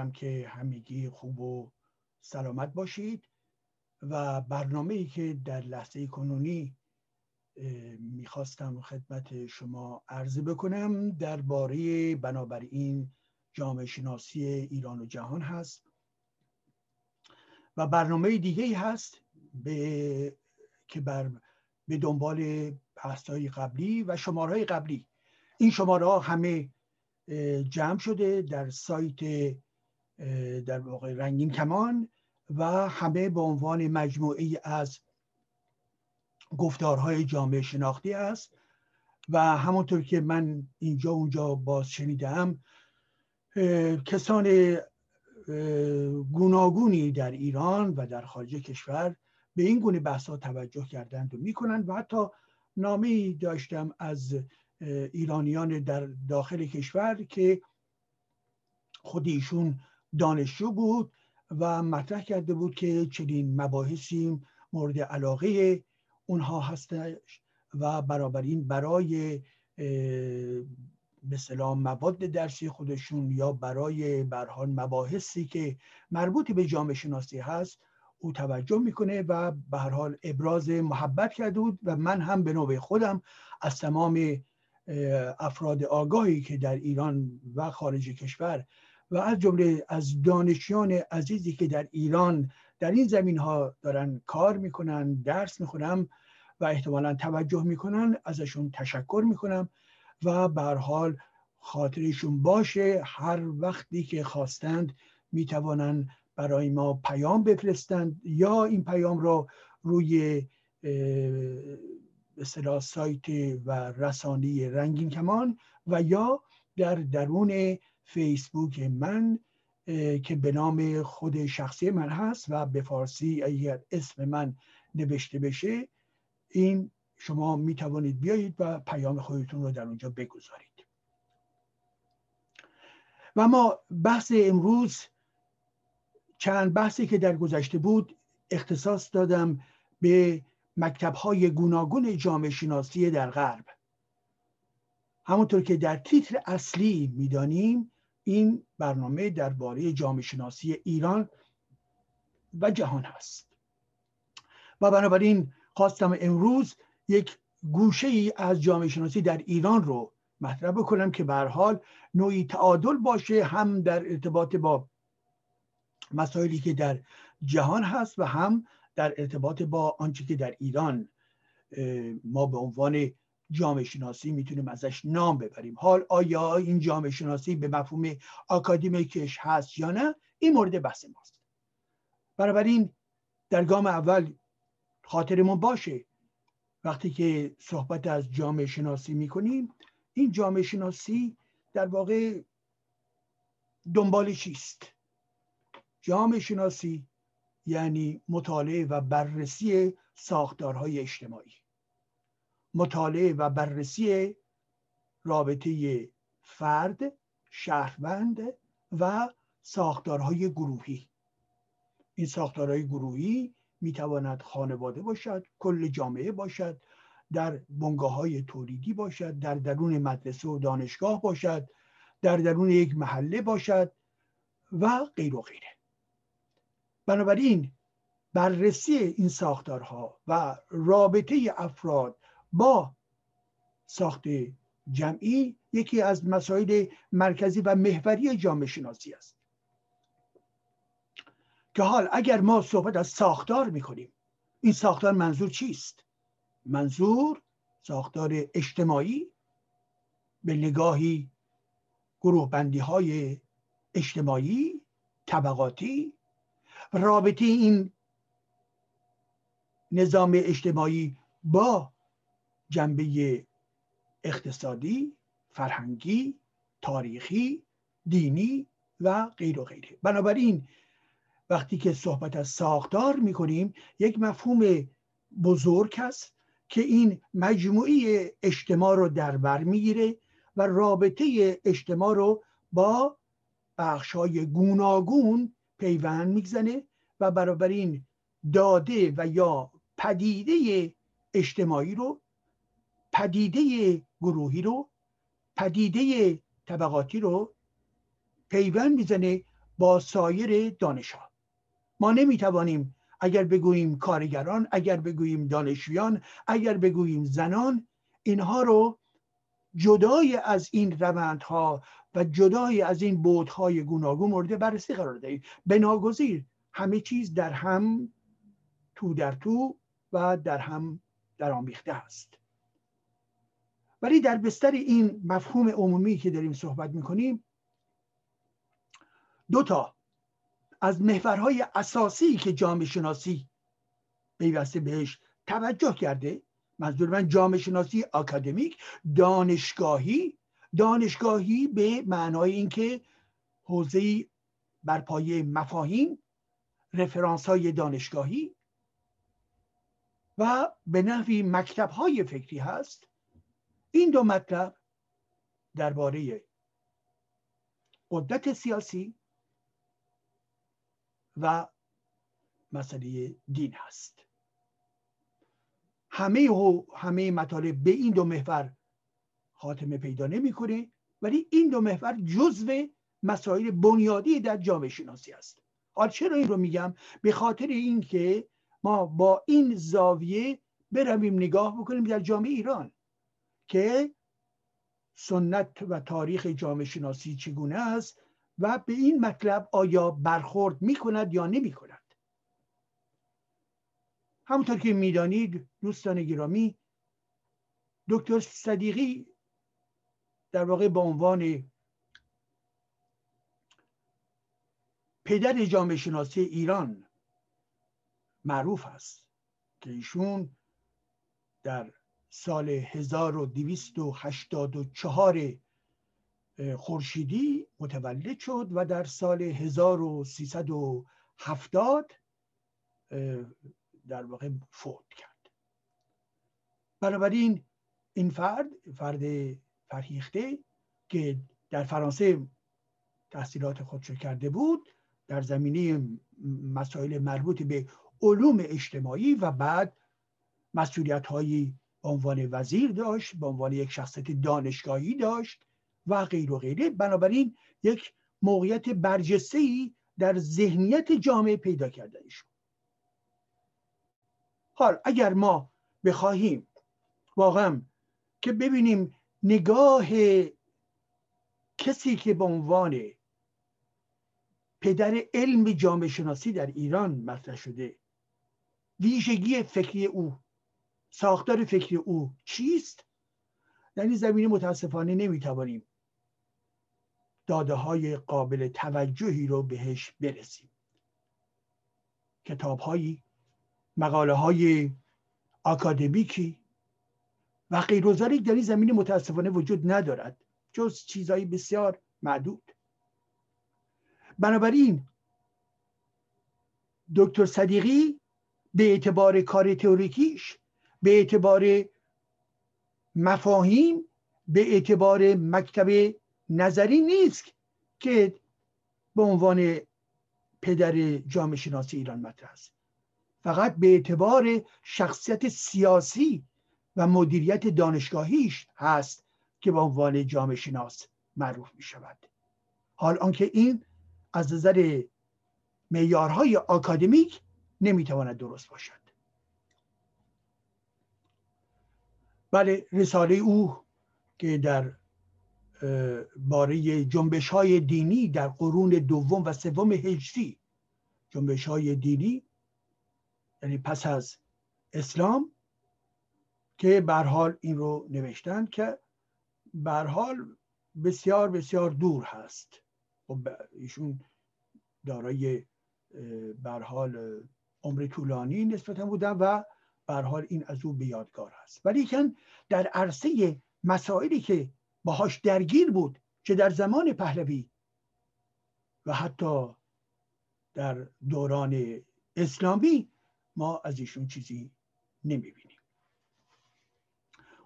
امیدوارم که همگی خوب و سلامت باشید و برنامه ای که در لحظه کنونی می‌خواستم خدمت شما عرضه بکنم درباره بنابراین جامعه شناسی ایران و جهان هست و برنامه دیگه هست به که بر به دنبال بحث قبلی و شماره قبلی. این شماره ها همه جمع شده در سایت در واقع رنگین کمان و همه به عنوان مجموعه از گفتارهای جامعه شناختی است. و همونطور که من اینجا اونجا باز شنیدم کسان گوناگونی در ایران و در خارج کشور به این گونه بحث توجه کردند و می‌کنند و حتی نامه داشتم از ایرانیان در داخل کشور که خود ایشون دانشجو بود و مطرح کرده بود که چنین مباحثی مورد علاقه اونها هستش و این برای به مواد درسی خودشون یا برای برحال مباحثی که مربوط به جامعه شناسی هست او توجه می‌کنه و به هر حال ابراز محبت کرده بود و من هم به نوبه خودم از تمام افراد آگاهی که در ایران و خارج کشور و از جمله از دانشیان عزیزی که در ایران در این زمین ها دارن کار می‌کنن درس می‌خونم و احتمالا توجه می‌کنن ازشون تشکر می‌کنم و به حال خاطرشون باشه هر وقتی که خواستند می‌توانند برای ما پیام بفرستند یا این پیام را روی به سایت و رسانه رنگین کمان و یا در درون فیسبوک من که به نام خود شخصی من هست و به فارسی اگر اسم من نوشته بشه این شما می توانید بیایید و پیام خودتون رو در اونجا بگذارید. و ما بحث امروز چند بحثی که در گذشته بود اختصاص دادم به مکتب های گوناگون جامعه شناسی در غرب. همونطور که در تیتر اصلی می‌دانیم این برنامه درباره جامعه شناسی ایران و جهان هست. و بنابراین خواستم امروز یک گوشه ای از جامعه شناسی در ایران رو مطرح بکنم که به حال نوعی تعادل باشه هم در ارتباط با مسائلی که در جهان هست و هم در ارتباط با آنچه که در ایران ما به عنوان جامعه شناسی می‌تونیم ازش نام ببریم. حال آیا این جامعه شناسی به مفهوم آکادمیکش هست یا نه؟ این مورد بحث ماست. بنابراین در گام اول خاطرمون باشه. وقتی که صحبت از جامعه شناسی می‌کنیم این جامعه شناسی در واقع دنبال چیست؟ جامعه شناسی یعنی مطالعه و بررسی ساختارهای اجتماعی. مطالعه و بررسی رابطه فرد شهروند و ساختارهای گروهی. این ساختارهای گروهی می‌تواند خانواده باشد کل جامعه باشد در بنگاه های تولیدی باشد در درون مدرسه و دانشگاه باشد در درون یک محله باشد و غیر و غیره. بنابراین بررسی این ساختارها و رابطه افراد با ساخت جمعی یکی از مسائل مرکزی و محوری جامعه شناسی است. که حال اگر ما صحبت از ساختار می‌کنیم این ساختار منظور چیست؟ منظور ساختار اجتماعی به نگاهی گروه بندی های اجتماعی طبقاتی رابطه این نظام اجتماعی با جنبه اقتصادی فرهنگی تاریخی دینی و غیر و غیره. بنابراین وقتی که صحبت از ساختار می‌کنیم یک مفهوم بزرگ است که این مجموعی اجتماع رو در بر می‌گیره و رابطه اجتماع رو با بخشهای گوناگون پیوند میگزنه و این داده و یا پدیده اجتماعی رو پدیده گروهی رو پدیده طبقاتی رو پیوند می‌زنه با سایر دانش ها ما نمی‌توانیم اگر بگوییم کارگران اگر بگوییم دانشجویان اگر بگوییم زنان اینها رو جدای از این روندها و جدای از این بودهای گوناگون مورد بررسی قرار دهیم. بناگزیر همه چیز در هم تو در تو و در هم در آمیخته است. ولی در بستر این مفهوم عمومی که داریم صحبت می‌کنیم دو تا از محورهای اساسی که جامعه شناسی پیوسته بهش توجه کرده منظور من جامعه شناسی آکادمیک دانشگاهی دانشگاهی به معنای اینکه حوزه بر پایه مفاهیم رفرانس های دانشگاهی و به نحوی مکتب های فکری هست. این دو مطلب درباره قدرت سیاسی و مسئله دین هست. همه همه مطالب به این دو محور خاتمه پیدا نمی‌کنه ولی این دو محور جزو مسائل بنیادی در جامعه شناسی است. حالا چرا این رو میگم؟ به خاطر اینکه ما با این زاویه برویم نگاه بکنیم در جامعه ایران. که سنت و تاریخ جامعه شناسی چگونه است و به این مطلب آیا برخورد می کند یا نمی کند همونطور که می‌دانید دوستان گرامی دکتر صدیقی در واقع به عنوان پدر جامعه شناسی ایران معروف است که ایشون در سال 1284 خورشیدی متولد شد و در سال 1370 در واقع فوت کرد. بنابراین این فرد فرد فرهیخته که در فرانسه تحصیلات خودشو کرده بود در زمینه مسائل مربوط به علوم اجتماعی و بعد مسئولیت هایی به عنوان وزیر داشت به عنوان یک شخصیت دانشگاهی داشت و غیر و غیره. بنابراین یک موقعیت برجسته ای در ذهنیت جامعه پیدا ایشون حال اگر ما بخواهیم واقعا که ببینیم نگاه کسی که به عنوان پدر علم جامعه شناسی در ایران مطرح شده ویژگی فکری او ساختار فکری او چیست؟ در این زمینه متاسفانه نمی‌توانیم داده های قابل توجهی رو بهش برسیم. کتاب هایی مقاله های آکادمیکی و غیر در این زمینه متاسفانه وجود ندارد جز چیزهایی بسیار معدود. بنابراین دکتر صدیقی به اعتبار کار تئوریکیش به اعتبار مفاهیم به اعتبار مکتب نظری نیست که به عنوان پدر جامعه شناسی ایران مطرح است. فقط به اعتبار شخصیت سیاسی و مدیریت دانشگاهیش هست که به عنوان جامعه شناس معروف می شود. حال آنکه این از نظر معیارهای آکادمیک نمی‌تواند درست باشد. بله رساله او که در باره جنبش های دینی در قرون دوم و سوم هجری جنبش های دینی یعنی پس از اسلام که حال این رو نوشتن که حال بسیار بسیار دور هست. خب ایشون دارای حال عمر طولانی نسبتا بودن و حال این از او به یادگار هست ولی در عرصه مسائلی که باهاش درگیر بود چه در زمان پهلوی و حتی در دوران اسلامی ما از ایشون چیزی نمی‌بینیم.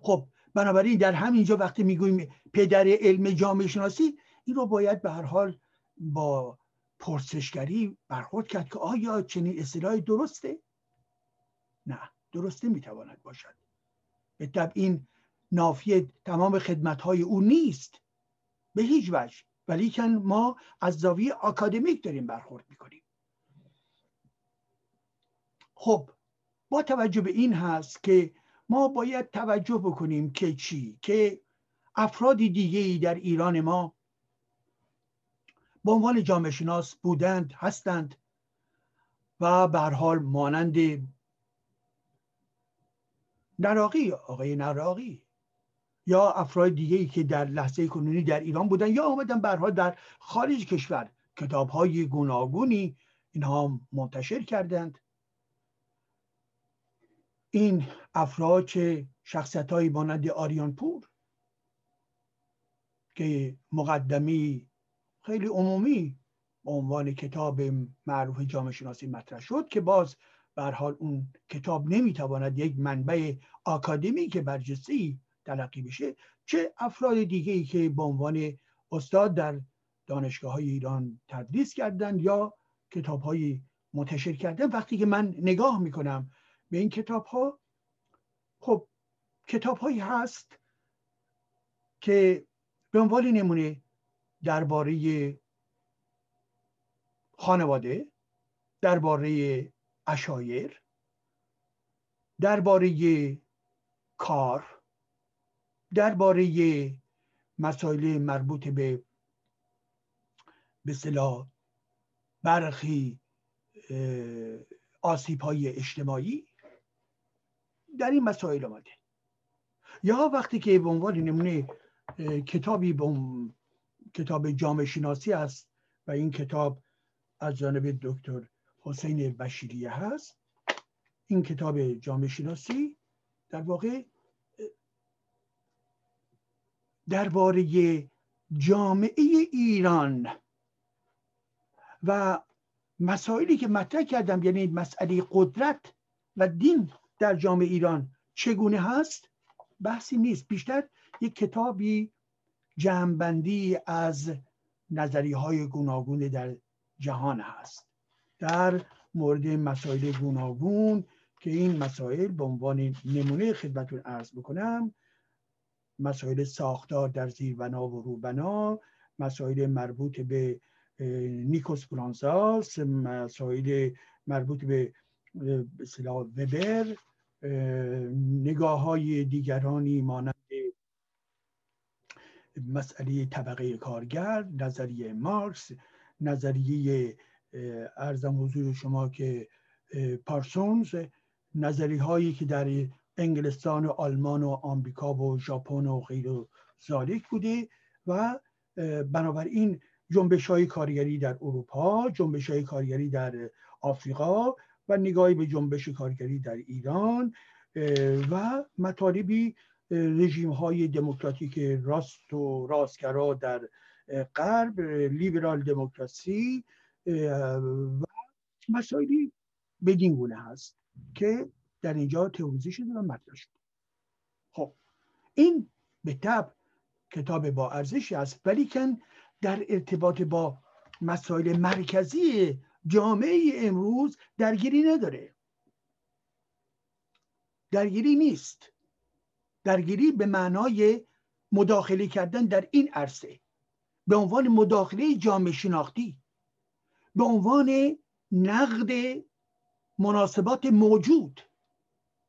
خب بنابراین در همینجا وقتی می‌گوییم پدر علم جامعه شناسی این رو باید به هر حال با پرسشگری برخورد کرد که آیا چنین اصطلاحی درسته؟ نه. درسته می‌تواند باشد. به این نافی تمام خدمت های او نیست. به هیچ وجه. ولیکن ما از زاویه آکادمیک داریم برخورد می‌کنیم. خب با توجه به این هست که ما باید توجه بکنیم که چی؟ که افراد دیگه ای در ایران ما به عنوان جامعه شناس بودند هستند و به حال مانند نراقی آقای نراقی. یا افراد دیگه ای که در لحظه کنونی در ایران بودن یا آمدن برها در خارج کشور. کتاب های گوناگونی اینها منتشر کردند. این افراد چه شخصیت های مانند آریان پور که مقدمی خیلی عمومی به عنوان کتاب معروف جامعه شناسی مطرح شد که باز حال اون کتاب نمی‌تواند یک منبع آکادمی که برجسته تلقی بشه چه افراد دیگه ای که به عنوان استاد در دانشگاه های ایران تدریس کردن یا کتاب های منتشر کردن وقتی که من نگاه می‌کنم به این کتاب ها خب کتاب هایی هست که به عنوان نمونه درباره خانواده درباره اشایر درباره کار درباره مسائل مربوط به به صلاح برخی آسیب های اجتماعی در این مسائل آمده. یا وقتی که به عنوان نمونه کتابی به کتاب جامعه شناسی است و این کتاب از جانب دکتر حسین بشیریه هست. این کتاب جامعه شناسی در واقع درباره جامعه ایران و مسائلی که مطرح کردم یعنی مسئله قدرت و دین در جامعه ایران چگونه هست؟ بحثی نیست. بیشتر یک کتابی جمعبندی از نظری های گوناگون در جهان هست. در مورد مسائل گوناگون که این مسائل به عنوان نمونه خدمتون ارز بکنم مسائل ساختار در زیربنا و روبنا مسائل مربوط به نیکوس برانزاس مسائل مربوط به اصطلاح وبر نگاه های دیگرانی مانند مسئله طبقه کارگر نظریه مارکس نظریه ارزم حضور شما که پارسونز نظری هایی که در انگلستان و آلمان و آمریکا و ژاپن و غیر ذالک بوده و بنابراین جنبش های کارگری در اروپا جنبش های کارگری در آفریقا و نگاهی به جنبش کارگری در ایران و مطالبی رژیم های دموکراتیک راست و راستگرا در غرب لیبرال دموکراسی و مسائلی بدین گونه هست که در اینجا تئوریزی شده و مطرح شده. خب این به طب کتاب با ارزشی است ولیکن در ارتباط با مسائل مرکزی جامعه امروز درگیری نداره. درگیری نیست. درگیری به معنای مداخله کردن در این عرصه. به عنوان مداخله جامعه شناختی. به عنوان نقد مناسبات موجود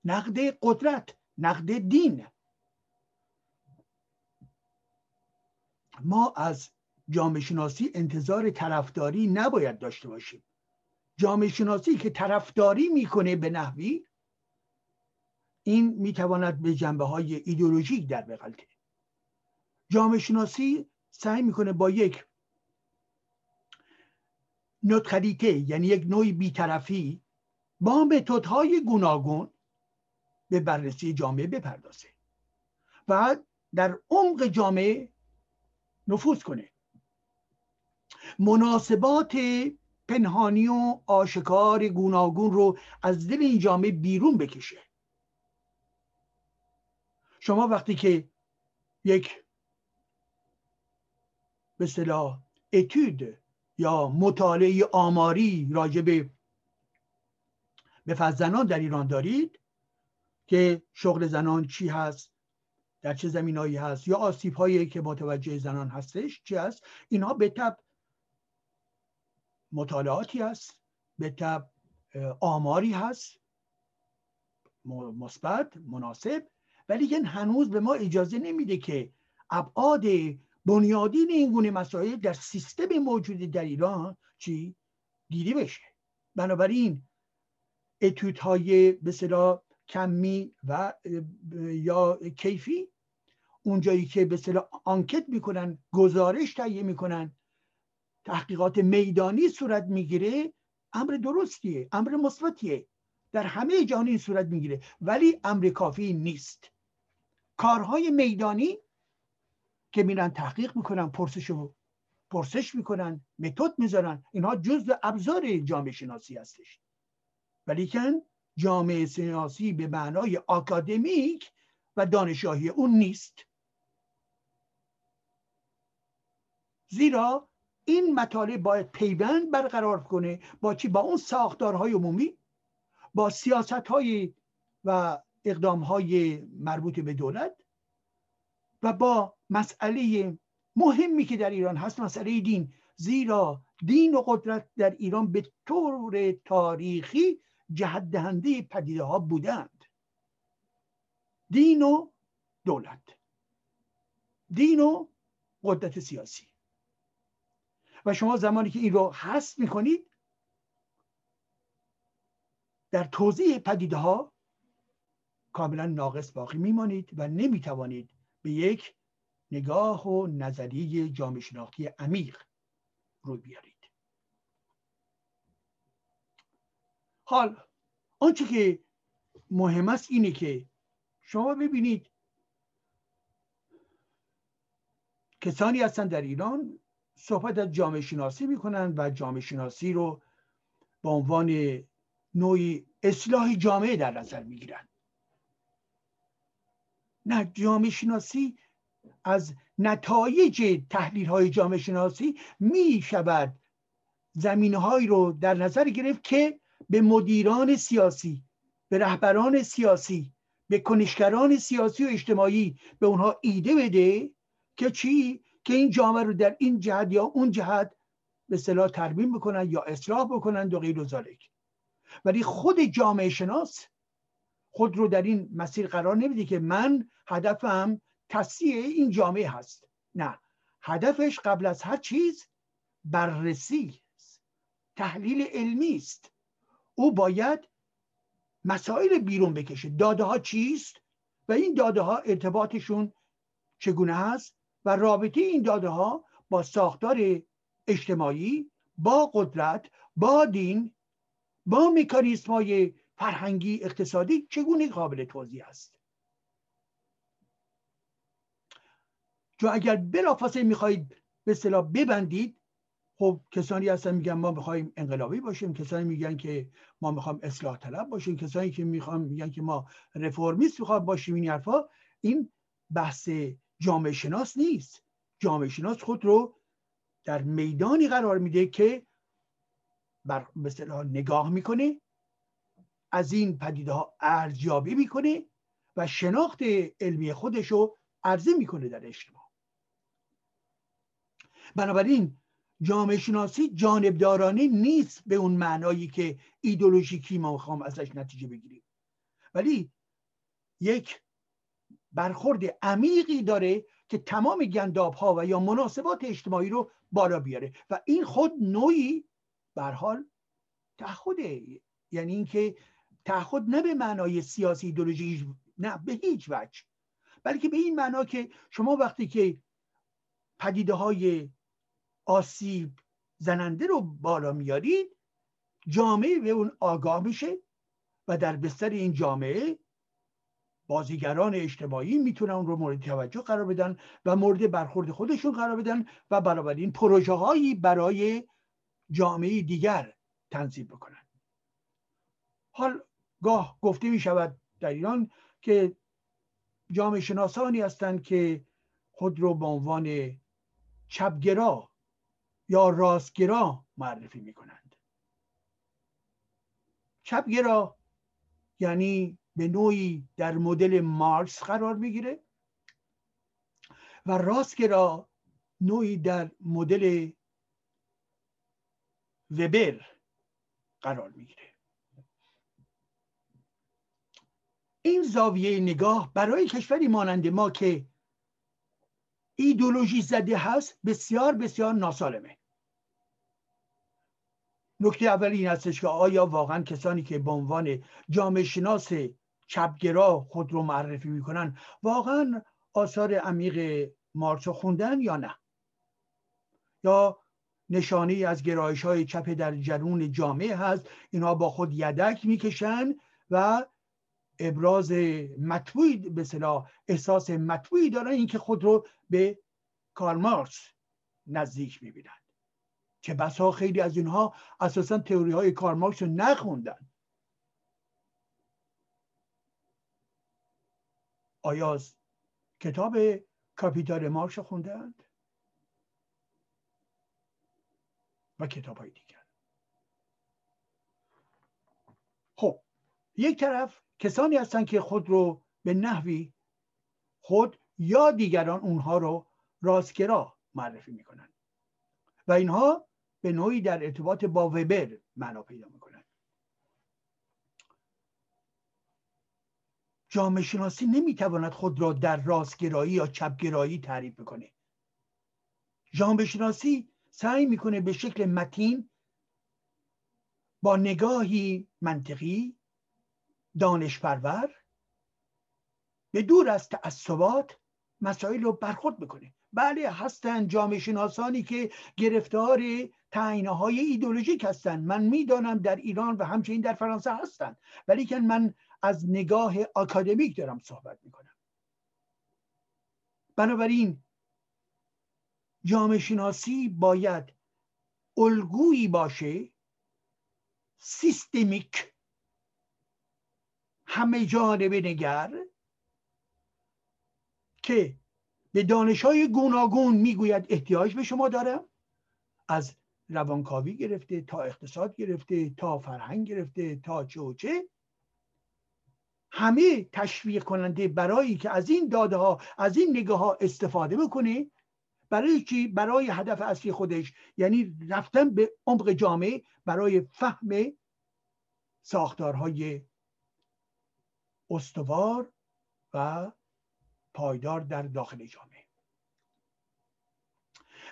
نقد قدرت نقد دین. ما از جامعه شناسی انتظار طرفداری نباید داشته باشیم. جامعه شناسی که طرفداری می‌کنه به نحوی این می‌تواند به جنبه های ایدئولوژیک در بغلته. جامعه شناسی سعی می‌کنه با یک نوترالیته یعنی یک نوعی بیطرفی با متدهای گوناگون به بررسی جامعه بپردازه و در عمق جامعه نفوذ کنه. مناسبات پنهانی و آشکار گوناگون رو از دل این جامعه بیرون بکشه. شما وقتی که یک به صلاح اتود یا مطالعه آماری راجع به به زنان در ایران دارید که شغل زنان چی هست؟ در چه زمینایی هست؟ یا آسیب هایی که با توجه زنان هستش چی هست؟ اینها به تب مطالعاتی هست به تب آماری هست مثبت مناسب ولی هنوز به ما اجازه نمیده که ابعاد بنیادین این گونه مسائل در سیستم موجود در ایران چی؟ دیده بشه. بنابراین اتودهای به کمی و یا کیفی اونجایی که به صلاح آنکت می‌کنن گزارش تهیه می‌کنن تحقیقات میدانی صورت می‌گیره امر درستیه امر مثبتیه. در همه جهان این صورت می‌گیره ولی امر کافی نیست. کارهای میدانی که میرن تحقیق می‌کنن پرسش پرسش می‌کنن متد می‌ذارن. اینها جزء ابزار جامعه شناسی هستش. ولیکن جامعه شناسی به معنای آکادمیک و دانشگاهی اون نیست. زیرا این مطالب باید پیوند برقرار کنه با چی؟ با اون ساختارهای عمومی با سیاست های و اقدام های مربوط به دولت و با مسئله مهمی که در ایران هست مسئله دین. زیرا دین و قدرت در ایران به طور تاریخی جهت دهنده پدیده ها بودند. دین و دولت. دین و قدرت سیاسی. و شما زمانی که این رو حس می‌کنید در توضیح پدیده ها کاملا ناقص باقی میمانید و نمی‌توانید به یک نگاه و نظریه جامعه شناختی عمیق روی بیارید. حال آنچه که مهم است اینه که شما ببینید کسانی هستن در ایران صحبت از جامعه شناسی می‌کنن و جامعه شناسی رو به عنوان نوعی اصلاح جامعه در نظر می‌گیرن نه جامعه شناسی از نتایج تحلیل های جامعه شناسی می شود رو در نظر گرفت که به مدیران سیاسی به رهبران سیاسی به کنشگران سیاسی و اجتماعی به اونها ایده بده که چی؟ که این جامعه رو در این جهت یا اون جهت به صلاح ترمیم بکنن یا اصلاح بکنن و غیر و ولی خود جامعه شناس خود رو در این مسیر قرار نمیده که من هدفم تصیح این جامعه هست. نه. هدفش قبل از هر چیز بررسی است. تحلیل علمی است. او باید مسائل بیرون بکشه. داده ها چیست و این داده ها ارتباطشون چگونه هست و رابطه این داده ها با ساختار اجتماعی با قدرت با دین با مکانیسم های فرهنگی اقتصادی چگونه قابل توضیح است؟ چون اگر بلافاصله می‌خواهید به اصطلاح ببندید خب کسانی هستن میگن ما می‌خوایم انقلابی باشیم کسانی میگن که ما می‌خوایم اصلاح طلب باشیم کسانی که می‌خوام میگن که ما رفرمیست می‌خوام باشیم این حرفا. این بحث جامعه شناس نیست. جامعه شناس خود رو در میدانی قرار میده که بر مثلا نگاه می‌کنه از این پدیده ها ارزیابی می‌کنه و شناخت علمی خودش رو عرضه می‌کنه در اجتماع. بنابراین جامعه شناسی جانبدارانه نیست به اون معنایی که ایدولوژیکی ما می‌خوام ازش نتیجه بگیریم. ولی یک برخورد عمیقی داره که تمام گنداب ها و یا مناسبات اجتماعی رو بالا بیاره و این خود نوعی بر حال تعهده. یعنی اینکه تعهد نه به معنای سیاسی ایدولوژی نه به هیچ وجه. بلکه به این معنا که شما وقتی که پدیده های آسیب زننده رو بالا میارید جامعه به اون آگاه میشه و در بستر این جامعه بازیگران اجتماعی می‌تونن اون رو مورد توجه قرار بدن و مورد برخورد خودشون قرار بدن و بنابراین پروژه هایی برای جامعه دیگر تنظیم بکنن. حال گاه گفته می شود در ایران که جامعه شناسانی هستند که خود رو به عنوان چپگرا یا راستگرا معرفی می کنند چپگرا یعنی به نوعی در مدل مارکس قرار می‌گیره و راستگرا نوعی در مدل وبر قرار می‌گیره. این زاویه نگاه برای کشوری مانند ما که ایدولوژی زده هست بسیار بسیار ناسالمه. نکته اول این هستش که آیا واقعا کسانی که به عنوان جامعه شناس چپگرا خود رو معرفی می‌کنن واقعا آثار عمیق مارکس خوندن یا نه؟ یا نشانه از گرایش های چپ در جرون جامعه هست اینها با خود یدک می‌کشن و ابراز مطبوعی به صلاح احساس مطبوعی دارن اینکه خود رو به کارل مارکس نزدیک می‌بینن که بسا خیلی از اینها اساسا تئوری های رو نخوندن. آیا کتاب کاپیتال مارکس رو خوندند و کتاب های دیگر. خب یک طرف کسانی هستند که خود رو به نحوی خود یا دیگران اونها رو راستگرا معرفی می‌کنن. و اینها به نوعی در ارتباط با وبر معنا پیدا می‌کنن. جامعه شناسی نمی‌تواند خود را در راستگرایی یا چپگرایی تعریف بکنه. جامعه شناسی سعی می‌کنه به شکل متین با نگاهی منطقی دانش پرور به دور از تعصبات مسائل رو برخورد بکنه بله هستن جامعه شناسانی که گرفتار تعینه های ایدولوژیک هستند من می‌دانم در ایران و همچنین در فرانسه هستند ولی که من از نگاه آکادمیک دارم صحبت می‌کنم. بنابراین جامعه شناسی باید الگویی باشه سیستمیک همه جانبه نگر که به دانش های گوناگون می‌گوید احتیاج به شما دارم. از روانکاوی گرفته تا اقتصاد گرفته تا فرهنگ گرفته تا چه و چه همه تشویق کننده برای که از این داده ها از این نگاه ها استفاده بکنه. برای چی؟ برای هدف اصلی خودش. یعنی رفتن به عمق جامعه برای فهم ساختارهای استوار و پایدار در داخل جامعه.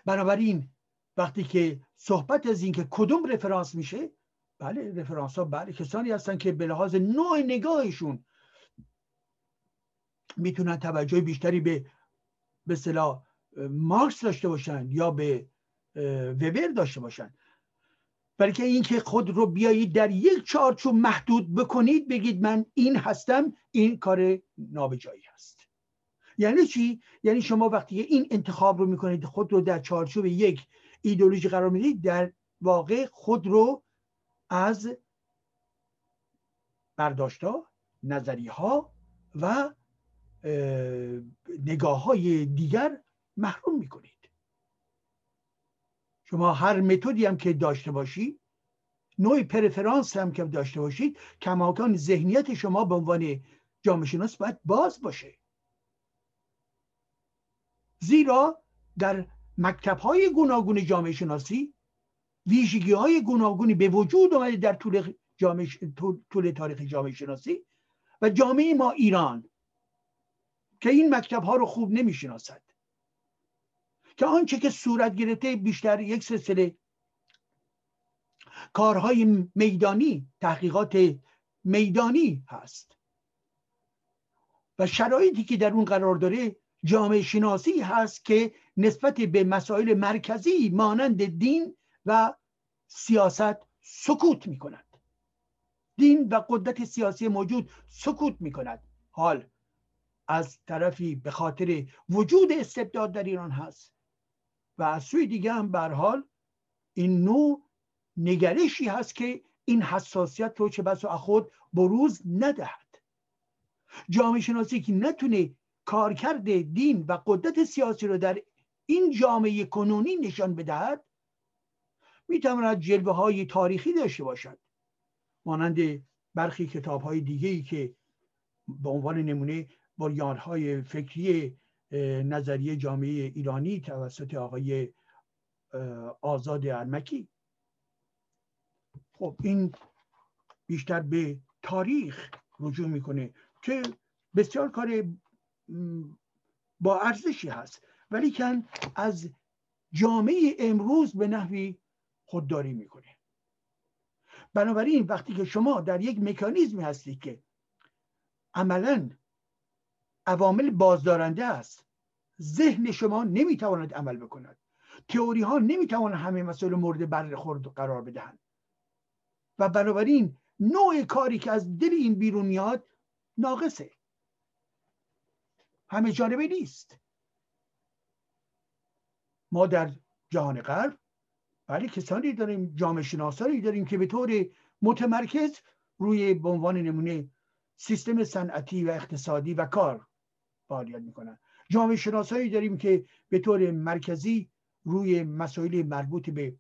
بنابراین وقتی که صحبت از این که کدوم رفرانس میشه بله رفرانس ها بله کسانی هستن که به لحاظ نوع نگاهشون می‌تونن توجه بیشتری به به مارکس داشته باشن یا به وبر داشته باشن. بلکه اینکه خود رو بیایید در یک چارچوب محدود بکنید بگید من این هستم این کار نابجایی هست. یعنی چی؟ یعنی شما وقتی این انتخاب رو می‌کنید خود رو در چارچوب یک ایدولوژی قرار می‌دید در واقع خود رو از برداشتها نظری ها و نگاه های دیگر محروم می‌کنید. شما هر متدی هم که داشته باشید نوع پرفرانس هم که داشته باشید کماکان ذهنیت شما به عنوان جامعه شناس باید باز باشه. زیرا در مکتب های گوناگون جامعه شناسی ویژگی های گوناگونی به وجود آمده در طول, جامعه طول تاریخ جامعه شناسی و جامعه ما ایران که این مکتب ها رو خوب نمی‌شناسد. که آنچه که صورت گرفته بیشتر یک سلسله کارهای میدانی تحقیقات میدانی هست. و شرایطی که در اون قرار داره جامعه شناسی هست که نسبت به مسائل مرکزی مانند دین و سیاست سکوت می کند دین و قدرت سیاسی موجود سکوت می کند حال از طرفی به خاطر وجود استبداد در ایران هست. و از سوی دیگه هم حال این نوع نگرشی هست که این حساسیت رو چه بس و خود بروز ندهد. جامعه شناسی که نتونه کارکرد دین و قدرت سیاسی رو در این جامعه کنونی نشان بدهد می‌تواند جلوه های تاریخی داشته باشد. مانند برخی کتاب های دیگه ای که به عنوان نمونه های فکری نظریه جامعه ایرانی توسط آقای آزاد ارمکی خب این بیشتر به تاریخ رجوع می‌کنه که بسیار کار با ارزشی هست. ولی کن از جامعه امروز به نحوی خودداری می‌کنه. بنابراین وقتی که شما در یک مکانیزمی هستید که عملا عوامل بازدارنده است. ذهن شما نمی‌تواند عمل بکند. تئوری ها نمی‌توانند همه مسائل مورد برخورد قرار بدهند. و بنابراین نوع کاری که از دل این بیرون میاد ناقصه. همه جانبه نیست. ما در جهان غرب ولی کسانی داریم جامعه شناسانی داریم که به طور متمرکز روی به عنوان نمونه سیستم صنعتی و اقتصادی و کار فعالیت می‌کنن. جامعه شناسایی داریم که به طور مرکزی روی مسائل مربوط به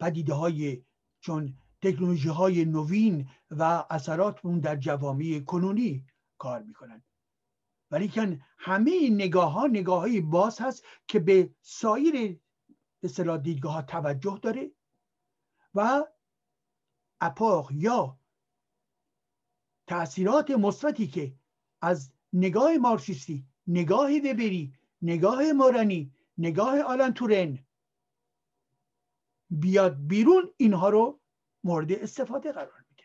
پدیده های چون تکنولوژی های نوین و اثرات اون در جوامع کنونی کار می‌کنن. ولی همه نگاه ها نگاه های باز هست که به سایر به دیدگاه ها توجه داره و اپاق یا تاثیرات مثبتی که از نگاه مارکسیستی نگاه وبری نگاه مورانی نگاه آلن تورن. بیاد بیرون اینها رو مورد استفاده قرار میده.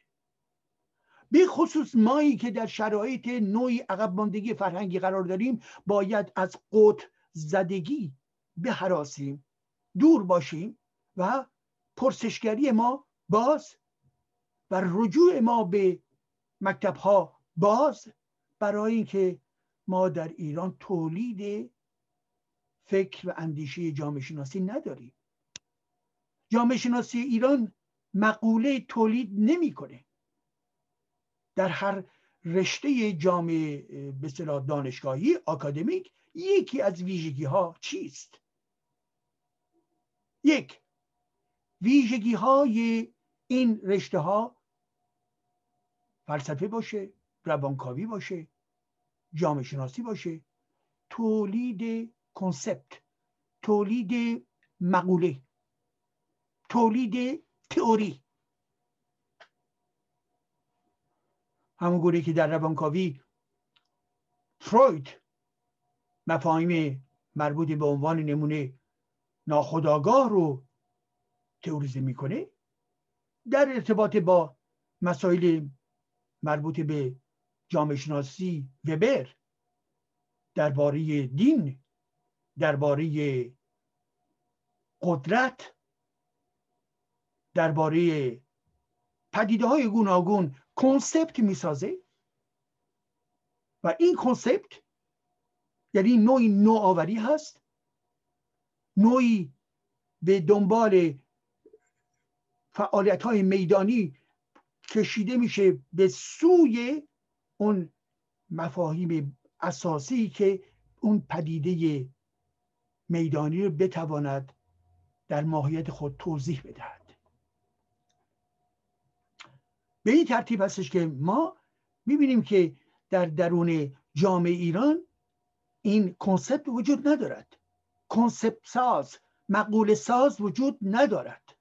به خصوص مایی که در شرایط نوعی عقب ماندگی فرهنگی قرار داریم باید از قوت زدگی بهراسیم دور باشیم و پرسشگری ما باز و رجوع ما به مکتب ها باز برای اینکه ما در ایران تولید فکر و اندیشه جامعه شناسی نداریم. جامعه شناسی ایران مقوله تولید نمی‌کنه. در هر رشته جامعه به دانشگاهی آکادمیک یکی از ویژگی ها چیست؟ یک ویژگی های این رشته ها فلسفه باشه روانکاوی باشه جامعه شناسی باشه. تولید کنسپت تولید مقوله تولید تئوری. همون گونه که در روانکاوی فروید مفاهیم مربوط به عنوان نمونه ناخداگاه رو تئوریزه می‌کنه در ارتباط با مسائل مربوط به جامعه شناسی وبر درباره دین درباره قدرت درباره پدیده های گوناگون کنسپت می‌سازه. و این کنسپت یعنی نوعی نوآوری هست. نوعی به دنبال فعالیت های میدانی کشیده میشه به سوی اون مفاهیم اساسی که اون پدیده میدانی رو بتواند در ماهیت خود توضیح بدهد. به این ترتیب هستش که ما می‌بینیم که در درون جامعه ایران این کنسپت وجود ندارد. کنسپت ساز مقول ساز وجود ندارد.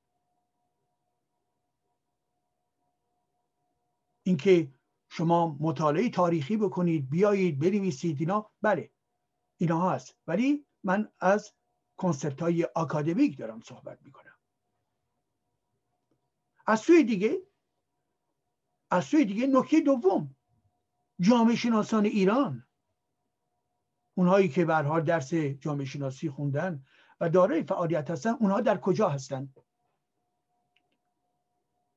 اینکه شما مطالعه تاریخی بکنید بیایید بنویسید اینا. بله اینا هست. ولی من از کنسپت های آکادمیک دارم صحبت می‌کنم. از سوی دیگه از سوی دیگه نکته دوم جامعه شناسان ایران. اونهایی که برها درس جامعه شناسی خوندن و دارای فعالیت هستن اونها در کجا هستن؟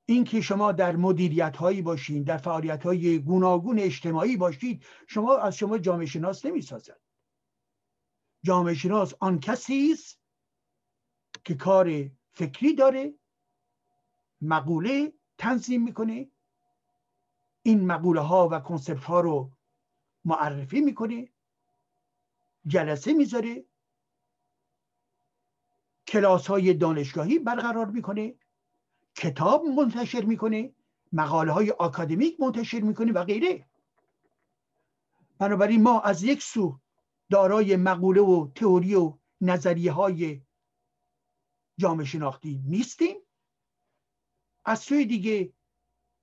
اینکه شما در مدیریت هایی باشین در فعالیت های گوناگون اجتماعی باشید شما از شما جامعه شناس نمی سازد جامعه شناس آن کسی است که کار فکری داره مقوله تنظیم می‌کنه این مقوله ها و کنسپت ها رو معرفی می‌کنه جلسه می‌ذاره کلاس های دانشگاهی برقرار می‌کنه. کتاب منتشر می‌کنه مقاله های آکادمیک منتشر می‌کنه و غیره. بنابراین ما از یک سو دارای مقوله و تئوری و نظریه های جامعه شناختی نیستیم. از سوی دیگه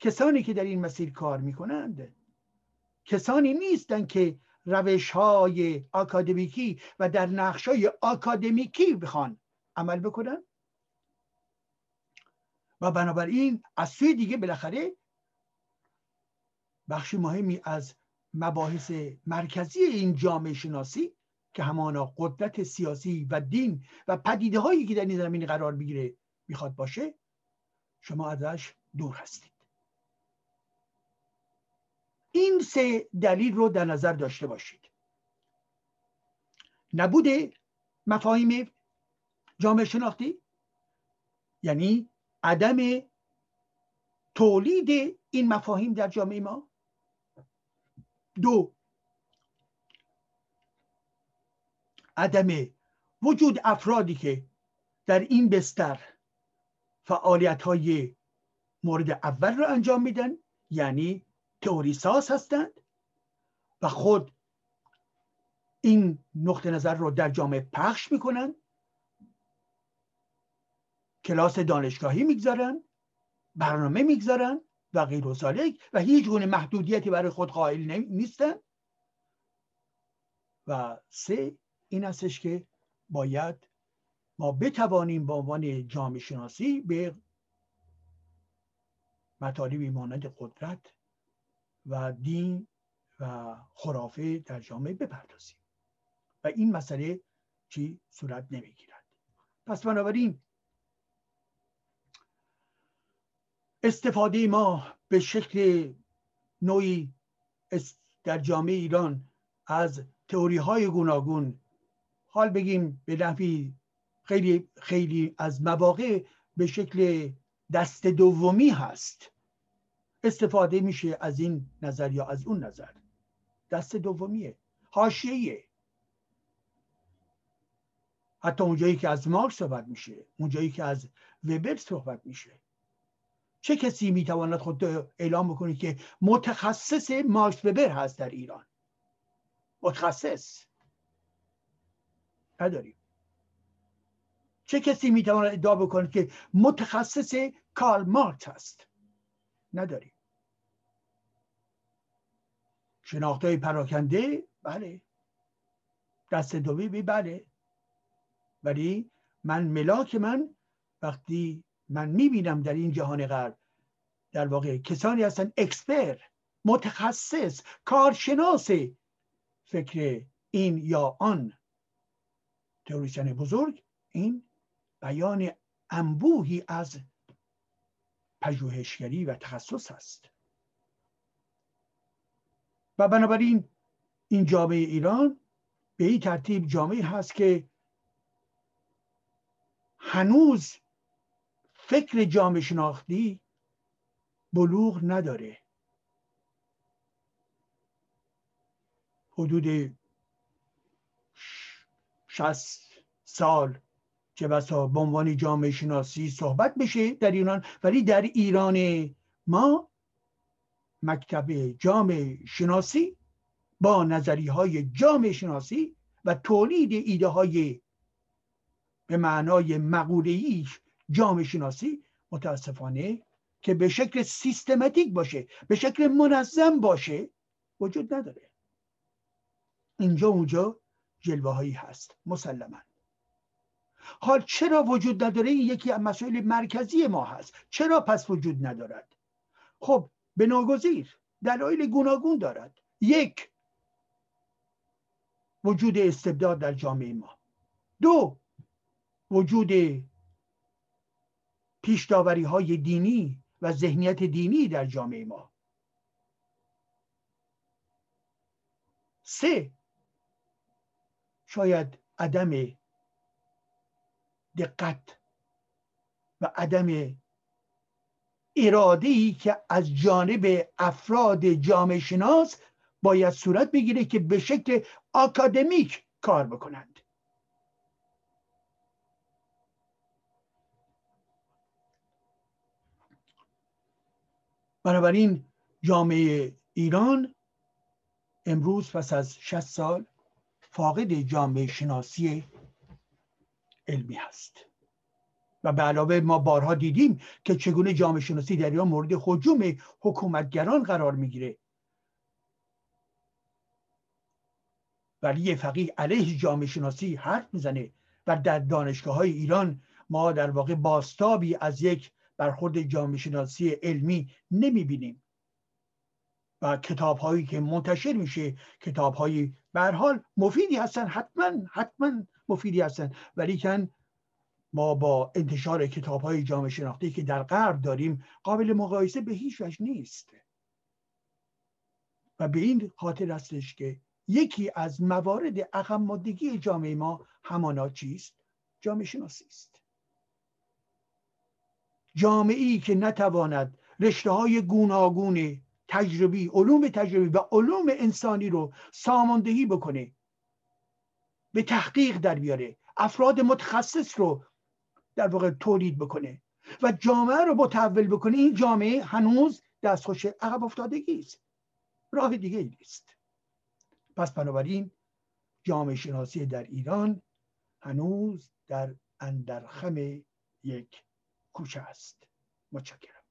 کسانی که در این مسیر کار می‌کنند کسانی نیستند که روش های آکادمیکی و در نقش های آکادمیکی بخوان عمل بکنن. و بنابراین از سوی دیگه بالاخره بخش مهمی از مباحث مرکزی این جامعه شناسی که همانا قدرت سیاسی و دین و پدیده هایی که در این زمین قرار بگیره می‌خواد باشه شما ازش دور هستید. این سه دلیل رو در نظر داشته باشید. نبود مفاهیم جامعه شناختی یعنی عدم تولید این مفاهیم در جامعه ما. دو عدم وجود افرادی که در این بستر فعالیت های مورد اول رو انجام میدن یعنی تئوری ساز هستند و خود این نقطه نظر رو در جامعه پخش می‌کنن. کلاس دانشگاهی می‌گذارن برنامه می‌گذارن و غیر و و هیچ گونه محدودیتی برای خود قائل نیستن. و سه این استش که باید ما بتوانیم به عنوان جامعه شناسی به مطالبی مانند قدرت و دین و خرافه در جامعه بپردازیم. و این مسئله چی صورت نمی‌گیرد. پس بنابراین استفاده ما به شکل نوعی در جامعه ایران از تئوری های گوناگون حال بگیم به نحوی خیلی خیلی از مواقع به شکل دست دومی هست. استفاده میشه از این نظر یا از اون نظر. دست دومیه. حاشیه حتی اونجایی که از مارکس صحبت میشه اونجایی که از وبر صحبت میشه. چه کسی می‌تواند خود اعلام بکنه که متخصص مارکس وبر هست در ایران؟ متخصص. نداریم. چه کسی می‌تواند ادعا بکنه که متخصص کارل مارکس هست؟ نداریم. شناخت های پراکنده؟ بله. دست دومی؟ بله. ولی من ملاک من وقتی من می‌بینم در این جهان غرب در واقع کسانی هستن اکسپر متخصص کارشناس فکر این یا آن تئوریسین بزرگ. این بیان انبوهی از پژوهشگری و تخصص است. و بنابراین این جامعه ایران به این ترتیب جامعه هست که هنوز فکر جامعه شناختی بلوغ نداره. حدود شست سال چه بسا به عنوان جامعه شناسی صحبت بشه در ایران ولی در ایران ما مکتب جامعه شناسی با نظری های جامعه شناسی و تولید ایده های به معنای مقوله جامعه شناسی متاسفانه که به شکل سیستماتیک باشه به شکل منظم باشه وجود نداره. اینجا اونجا جلوه هایی هست مسلما. حال چرا وجود نداره؟ این یکی از مسائل مرکزی ما هست. چرا پس وجود ندارد؟ خب به ناگزیر دلایل گوناگون دارد. یک وجود استبداد در جامعه ما. دو وجود پیشداوری های دینی و ذهنیت دینی در جامعه ما. سه شاید عدم دقت و عدم اراده ای که از جانب افراد جامعه شناس باید صورت بگیره که به شکل آکادمیک کار بکنند. بنابراین جامعه ایران امروز پس از 60 سال فاقد جامعه شناسی علمی هست. و به علاوه ما بارها دیدیم که چگونه جامعه شناسی در ایران مورد حجوم حکومتگران قرار می‌گیره. ولی یه فقیه علیه جامعه شناسی حرف می‌زنه و در دانشگاه های ایران ما در واقع باستابی از یک برخورد جامعه شناسی علمی نمی‌بینیم. و کتاب هایی که منتشر میشه کتاب هایی حال مفیدی هستن حتما حتما مفیدی هستن. ولی کن ما با انتشار کتاب های جامعه شناختی که در غرب داریم قابل مقایسه به هیچ وجه نیست. و به این خاطر هستش که یکی از موارد عقب مادگی جامعه ما همانا چیست؟ جامعه شناسی است. جامعه ای که نتواند رشته های گوناگون تجربی علوم تجربی و علوم انسانی رو ساماندهی بکنه به تحقیق در بیاره افراد متخصص رو در واقع تولید بکنه و جامعه رو متحول بکنه. این جامعه هنوز دستخوش عقب افتادگی است راه دیگه ای نیست. پس بنابراین جامعه شناسی در ایران هنوز در اندرخم یک کوچه است. متشکرم.